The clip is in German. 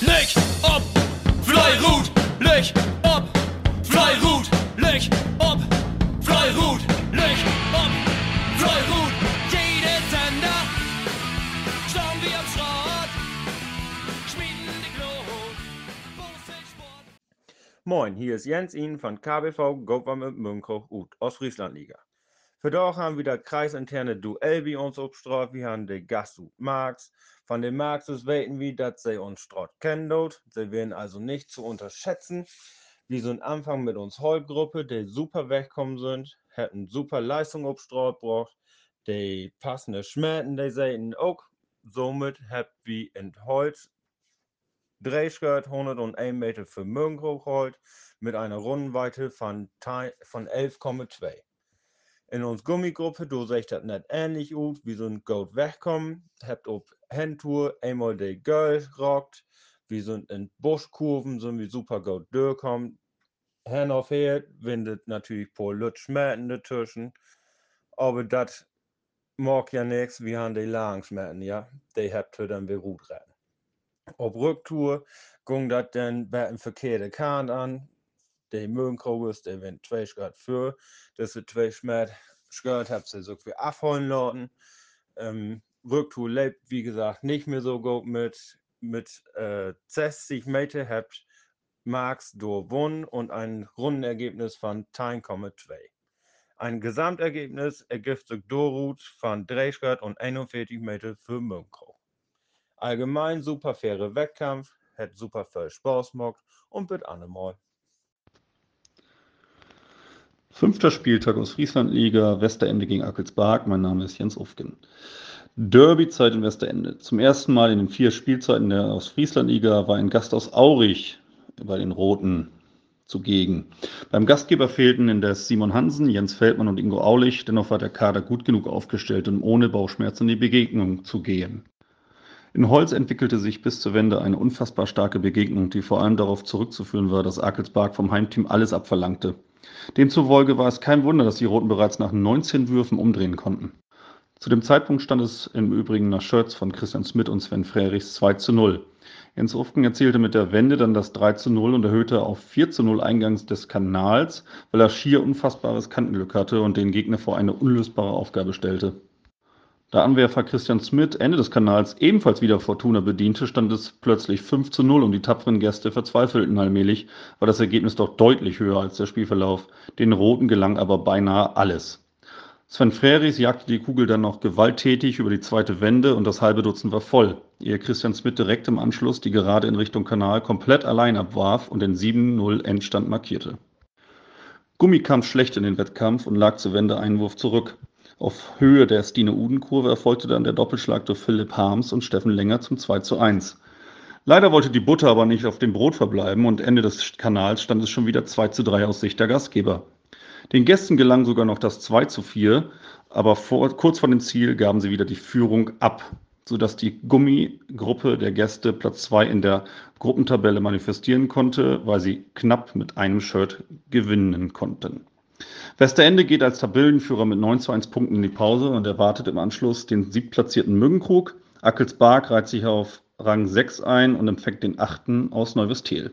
Licht ob Fleirut, Licht ob Fleirut, Licht ob Fleirut, Licht ob Fleirut. Jede Sender schauen wir am Schrott, schmieden die Glut. Moin, hier ist Jens Ihnen von KBV Government Münchow ut Ostfrieslandliga. Für doch haben wir das kreisinterne Duell bei uns obstraft. Wir haben den Gast Marx. Von den Marxes weten wir, dass sie uns Strott kennen. Sie werden also nicht zu unterschätzen. Wir sind Anfang mit uns Holgruppe, die super wegkommen sind, hätten super Leistung obstraft braucht, die passende Schmerzen, die sehen auch. Somit habt wir in Holz Drehskirt 101 Meter Münchow geholt mit einer Rundenweite von 11,2. In uns Gummigruppe, du seht das nicht ähnlich aus, wir sind gut wegkommen, habt auf Handtour einmal die Girl rockt, wir sind in Buschkurven, sind wir super gut durchkommen. Hand auf her, windet natürlich paar Lutsch Schmerzen dazwischen, aber das mag ja nichts, wir haben die langen Schmerzen, ja, die habt ihr dann beruht retten. Auf Rücktour ging das dann bei einem verkehrten Kahn an. Die Mögenkrogers, der wenn zwei Schritt für, dass sie zwei Schmerz Schritt habt sie so viel abholen lassen. Ähm, Rücktour lebt, wie gesagt, nicht mehr so gut mit, mit äh, 60 Meter habt Marx gewonnen und ein Rundenergebnis von 10,2. Ein Gesamtergebnis ergibt sich Dorut von 3 Schritt und 41 Meter für Münchow. Allgemein super faire Wettkampf, hat super viel Spaß gemacht und wird allemal. Fünfter Spieltag aus Frieslandliga, Westerende gegen Ackelsbark. Mein Name ist Jens Ufgen. Derbyzeit in Westerende. Zum ersten Mal in den vier Spielzeiten der Ostfrieslandliga war ein Gast aus Aurich bei den Roten zugegen. Beim Gastgeber fehlten indes Simon Hansen, Jens Feldmann und Ingo Aulich. Dennoch war der Kader gut genug aufgestellt, um ohne Bauchschmerzen in die Begegnung zu gehen. In Holz entwickelte sich bis zur Wende eine unfassbar starke Begegnung, die vor allem darauf zurückzuführen war, dass Akelsbark vom Heimteam alles abverlangte. Demzufolge war es kein Wunder, dass die Roten bereits nach 19 Würfen umdrehen konnten. Zu dem Zeitpunkt stand es im Übrigen nach Shirts von Christian Smith und Sven Frerichs 2 zu 0. Jens Ufken erzielte mit der Wende dann das 3 zu 0 und erhöhte auf 4 zu 0 eingangs des Kanals, weil er schier unfassbares Kantenglück hatte und den Gegner vor eine unlösbare Aufgabe stellte. Da Anwerfer Christian Smith Ende des Kanals ebenfalls wieder Fortuna bediente, stand es plötzlich 5 zu 0 und die tapferen Gäste verzweifelten allmählich, war das Ergebnis doch deutlich höher als der Spielverlauf. Den Roten gelang aber beinahe alles. Sven Freris jagte die Kugel dann noch gewalttätig über die zweite Wende und das halbe Dutzend war voll, ehe Christian Smith direkt im Anschluss die Gerade in Richtung Kanal komplett allein abwarf und den 7-0 Endstand markierte. Gummi kam schlecht in den Wettkampf und lag zur Wende einen Wurf zurück. Auf Höhe der Stine-Uden-Kurve erfolgte dann der Doppelschlag durch Philipp Harms und Steffen Länger zum 2 zu 1. Leider wollte die Butter aber nicht auf dem Brot verbleiben und Ende des Kanals stand es schon wieder 2 zu 3 aus Sicht der Gastgeber. Den Gästen gelang sogar noch das 2 zu 4, aber vor, kurz vor dem Ziel gaben sie wieder die Führung ab, sodass die Gummigruppe der Gäste Platz 2 in der Gruppentabelle manifestieren konnte, weil sie knapp mit einem Shirt gewinnen konnten. Westerende geht als Tabellenführer mit 9 zu 1 Punkten in die Pause und erwartet im Anschluss den siebtplatzierten Müggenkrug. Ackelsbark reiht sich auf Rang 6 ein und empfängt den achten aus Neuwestel.